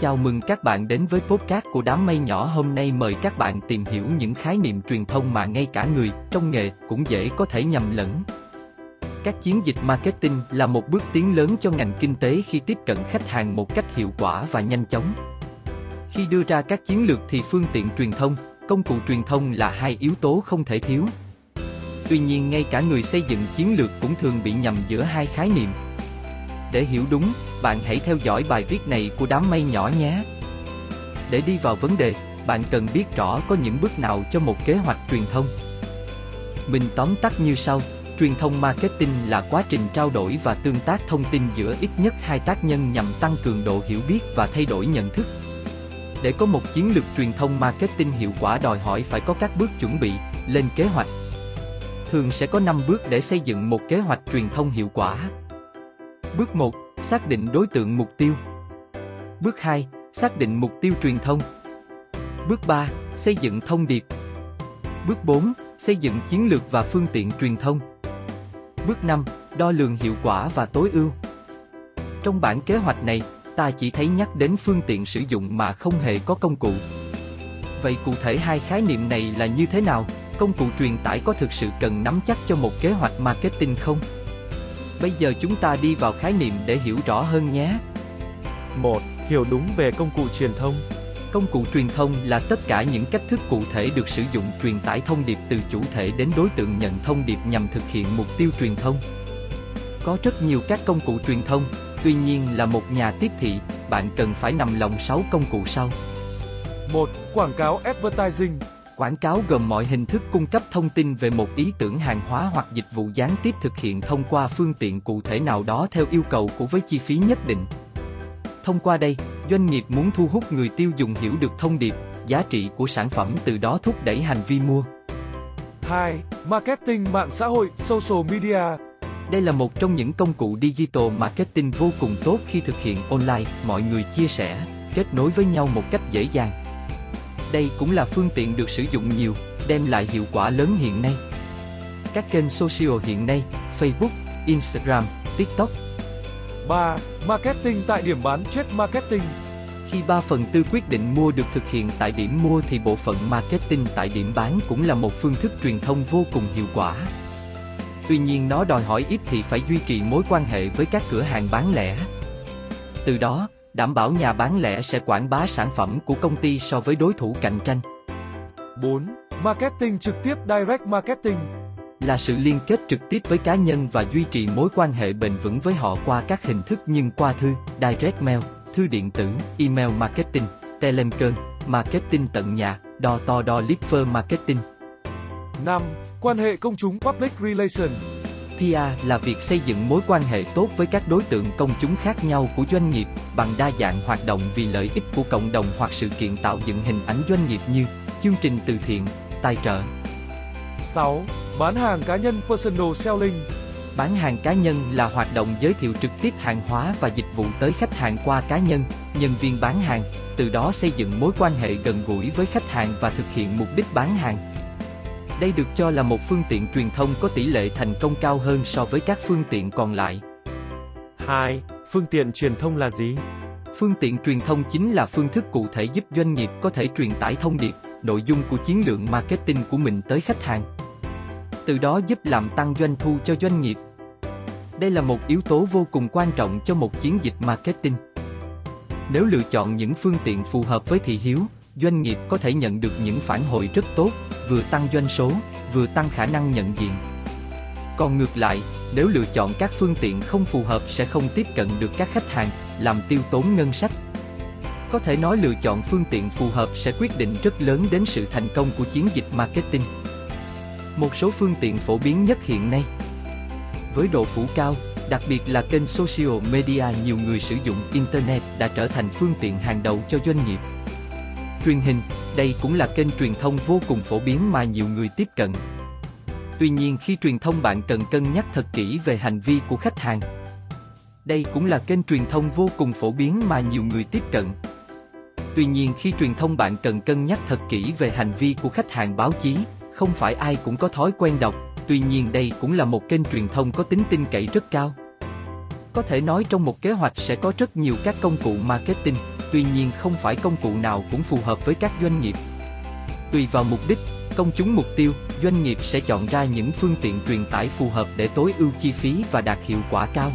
Chào mừng các bạn đến với podcast của đám mây nhỏ hôm nay mời các bạn tìm hiểu những khái niệm truyền thông mà ngay cả người trong nghề cũng dễ có thể nhầm lẫn. Các chiến dịch marketing là một bước tiến lớn cho ngành kinh tế khi tiếp cận khách hàng một cách hiệu quả và nhanh chóng. Khi đưa ra các chiến lược thì phương tiện truyền thông, công cụ truyền thông là hai yếu tố không thể thiếu. Tuy nhiên ngay cả người xây dựng chiến lược cũng thường bị nhầm giữa hai khái niệm. Để hiểu đúng, bạn hãy theo dõi bài viết này của đám mây nhỏ nhé. Để đi vào vấn đề, bạn cần biết rõ có những bước nào cho một kế hoạch truyền thông. Mình tóm tắt như sau, truyền thông marketing là quá trình trao đổi và tương tác thông tin giữa ít nhất hai tác nhân nhằm tăng cường độ hiểu biết và thay đổi nhận thức. Để có một chiến lược truyền thông marketing hiệu quả đòi hỏi phải có các bước chuẩn bị, lên kế hoạch. Thường sẽ có 5 bước để xây dựng một kế hoạch truyền thông hiệu quả. Bước 1. Xác định đối tượng mục tiêu. Bước 2. Xác định mục tiêu truyền thông. Bước 3. Xây dựng thông điệp. Bước 4. Xây dựng chiến lược và phương tiện truyền thông. Bước 5. Đo lường hiệu quả và tối ưu. Trong bản kế hoạch này, ta chỉ thấy nhắc đến phương tiện sử dụng mà không hề có công cụ. Vậy cụ thể hai khái niệm này là như thế nào? Công cụ truyền tải có thực sự cần nắm chắc cho một kế hoạch marketing không? Bây giờ chúng ta đi vào khái niệm để hiểu rõ hơn nhé. 1. Hiểu đúng về công cụ truyền thông. Công cụ truyền thông là tất cả những cách thức cụ thể được sử dụng truyền tải thông điệp từ chủ thể đến đối tượng nhận thông điệp nhằm thực hiện mục tiêu truyền thông. Có rất nhiều các công cụ truyền thông, tuy nhiên là một nhà tiếp thị, bạn cần phải nằm lòng 6 công cụ sau. 1. Quảng cáo advertising. Quảng cáo gồm mọi hình thức cung cấp thông tin về một ý tưởng hàng hóa hoặc dịch vụ gián tiếp thực hiện thông qua phương tiện cụ thể nào đó theo yêu cầu của với chi phí nhất định. Thông qua đây, doanh nghiệp muốn thu hút người tiêu dùng hiểu được thông điệp, giá trị của sản phẩm từ đó thúc đẩy hành vi mua. 2. Marketing mạng xã hội, social media. Đây là một trong những công cụ digital marketing vô cùng tốt khi thực hiện online, mọi người chia sẻ, kết nối với nhau một cách dễ dàng. Đây cũng là phương tiện được sử dụng nhiều, đem lại hiệu quả lớn hiện nay. Các kênh social hiện nay, Facebook, Instagram, TikTok. 3. Marketing tại điểm bán chết marketing. Khi 3 phần tư quyết định mua được thực hiện tại điểm mua thì bộ phận marketing tại điểm bán cũng là một phương thức truyền thông vô cùng hiệu quả. Tuy nhiên nó đòi hỏi ít thì phải duy trì mối quan hệ với các cửa hàng bán lẻ. Từ đó, đảm bảo nhà bán lẻ sẽ quảng bá sản phẩm của công ty so với đối thủ cạnh tranh. 4. Marketing trực tiếp direct marketing là sự liên kết trực tiếp với cá nhân và duy trì mối quan hệ bền vững với họ qua các hình thức nhưng qua thư, direct mail, thư điện tử, email marketing, telemkơn, marketing tận nhà, đo to đo lipper marketing. 5. Quan hệ công chúng public relation PR là việc xây dựng mối quan hệ tốt với các đối tượng công chúng khác nhau của doanh nghiệp bằng đa dạng hoạt động vì lợi ích của cộng đồng hoặc sự kiện tạo dựng hình ảnh doanh nghiệp như chương trình từ thiện, tài trợ. 6. Bán hàng cá nhân personal selling Bán hàng cá nhân là hoạt động giới thiệu trực tiếp hàng hóa và dịch vụ tới khách hàng qua cá nhân, nhân viên bán hàng, từ đó xây dựng mối quan hệ gần gũi với khách hàng và thực hiện mục đích bán hàng. Đây được cho là một phương tiện truyền thông có tỷ lệ thành công cao hơn so với các phương tiện còn lại. 2. Phương tiện truyền thông là gì? Phương tiện truyền thông chính là phương thức cụ thể giúp doanh nghiệp có thể truyền tải thông điệp, nội dung của chiến lược marketing của mình tới khách hàng. Từ đó giúp làm tăng doanh thu cho doanh nghiệp. Đây là một yếu tố vô cùng quan trọng cho một chiến dịch marketing. Nếu lựa chọn những phương tiện phù hợp với thị hiếu, doanh nghiệp có thể nhận được những phản hồi rất tốt, vừa tăng doanh số, vừa tăng khả năng nhận diện. Còn ngược lại, nếu lựa chọn các phương tiện không phù hợp sẽ không tiếp cận được các khách hàng, làm tiêu tốn ngân sách. Có thể nói lựa chọn phương tiện phù hợp sẽ quyết định rất lớn đến sự thành công của chiến dịch marketing. Một số phương tiện phổ biến nhất hiện nay với độ phủ cao, đặc biệt là kênh social media nhiều người sử dụng internet đã trở thành phương tiện hàng đầu cho doanh nghiệp. Truyền hình, đây cũng là kênh truyền thông vô cùng phổ biến mà nhiều người tiếp cận. Tuy nhiên khi truyền thông bạn cần cân nhắc thật kỹ về hành vi của khách hàng. Đây cũng là kênh truyền thông vô cùng phổ biến mà nhiều người tiếp cận. Tuy nhiên khi truyền thông bạn cần cân nhắc thật kỹ về hành vi của khách hàng báo chí, không phải ai cũng có thói quen đọc, tuy nhiên đây cũng là một kênh truyền thông có tính tin cậy rất cao. Có thể nói trong một kế hoạch sẽ có rất nhiều các công cụ marketing, tuy nhiên không phải công cụ nào cũng phù hợp với các doanh nghiệp. Tùy vào mục đích, công chúng mục tiêu, doanh nghiệp sẽ chọn ra những phương tiện truyền tải phù hợp để tối ưu chi phí và đạt hiệu quả cao.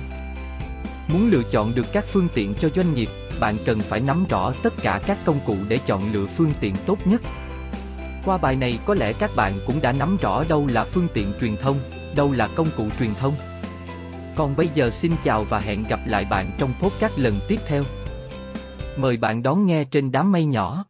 Muốn lựa chọn được các phương tiện cho doanh nghiệp, bạn cần phải nắm rõ tất cả các công cụ để chọn lựa phương tiện tốt nhất. Qua bài này có lẽ các bạn cũng đã nắm rõ đâu là phương tiện truyền thông, đâu là công cụ truyền thông. Còn bây giờ xin chào và hẹn gặp lại bạn trong podcast lần tiếp theo. Mời bạn đón nghe trên đám mây nhỏ.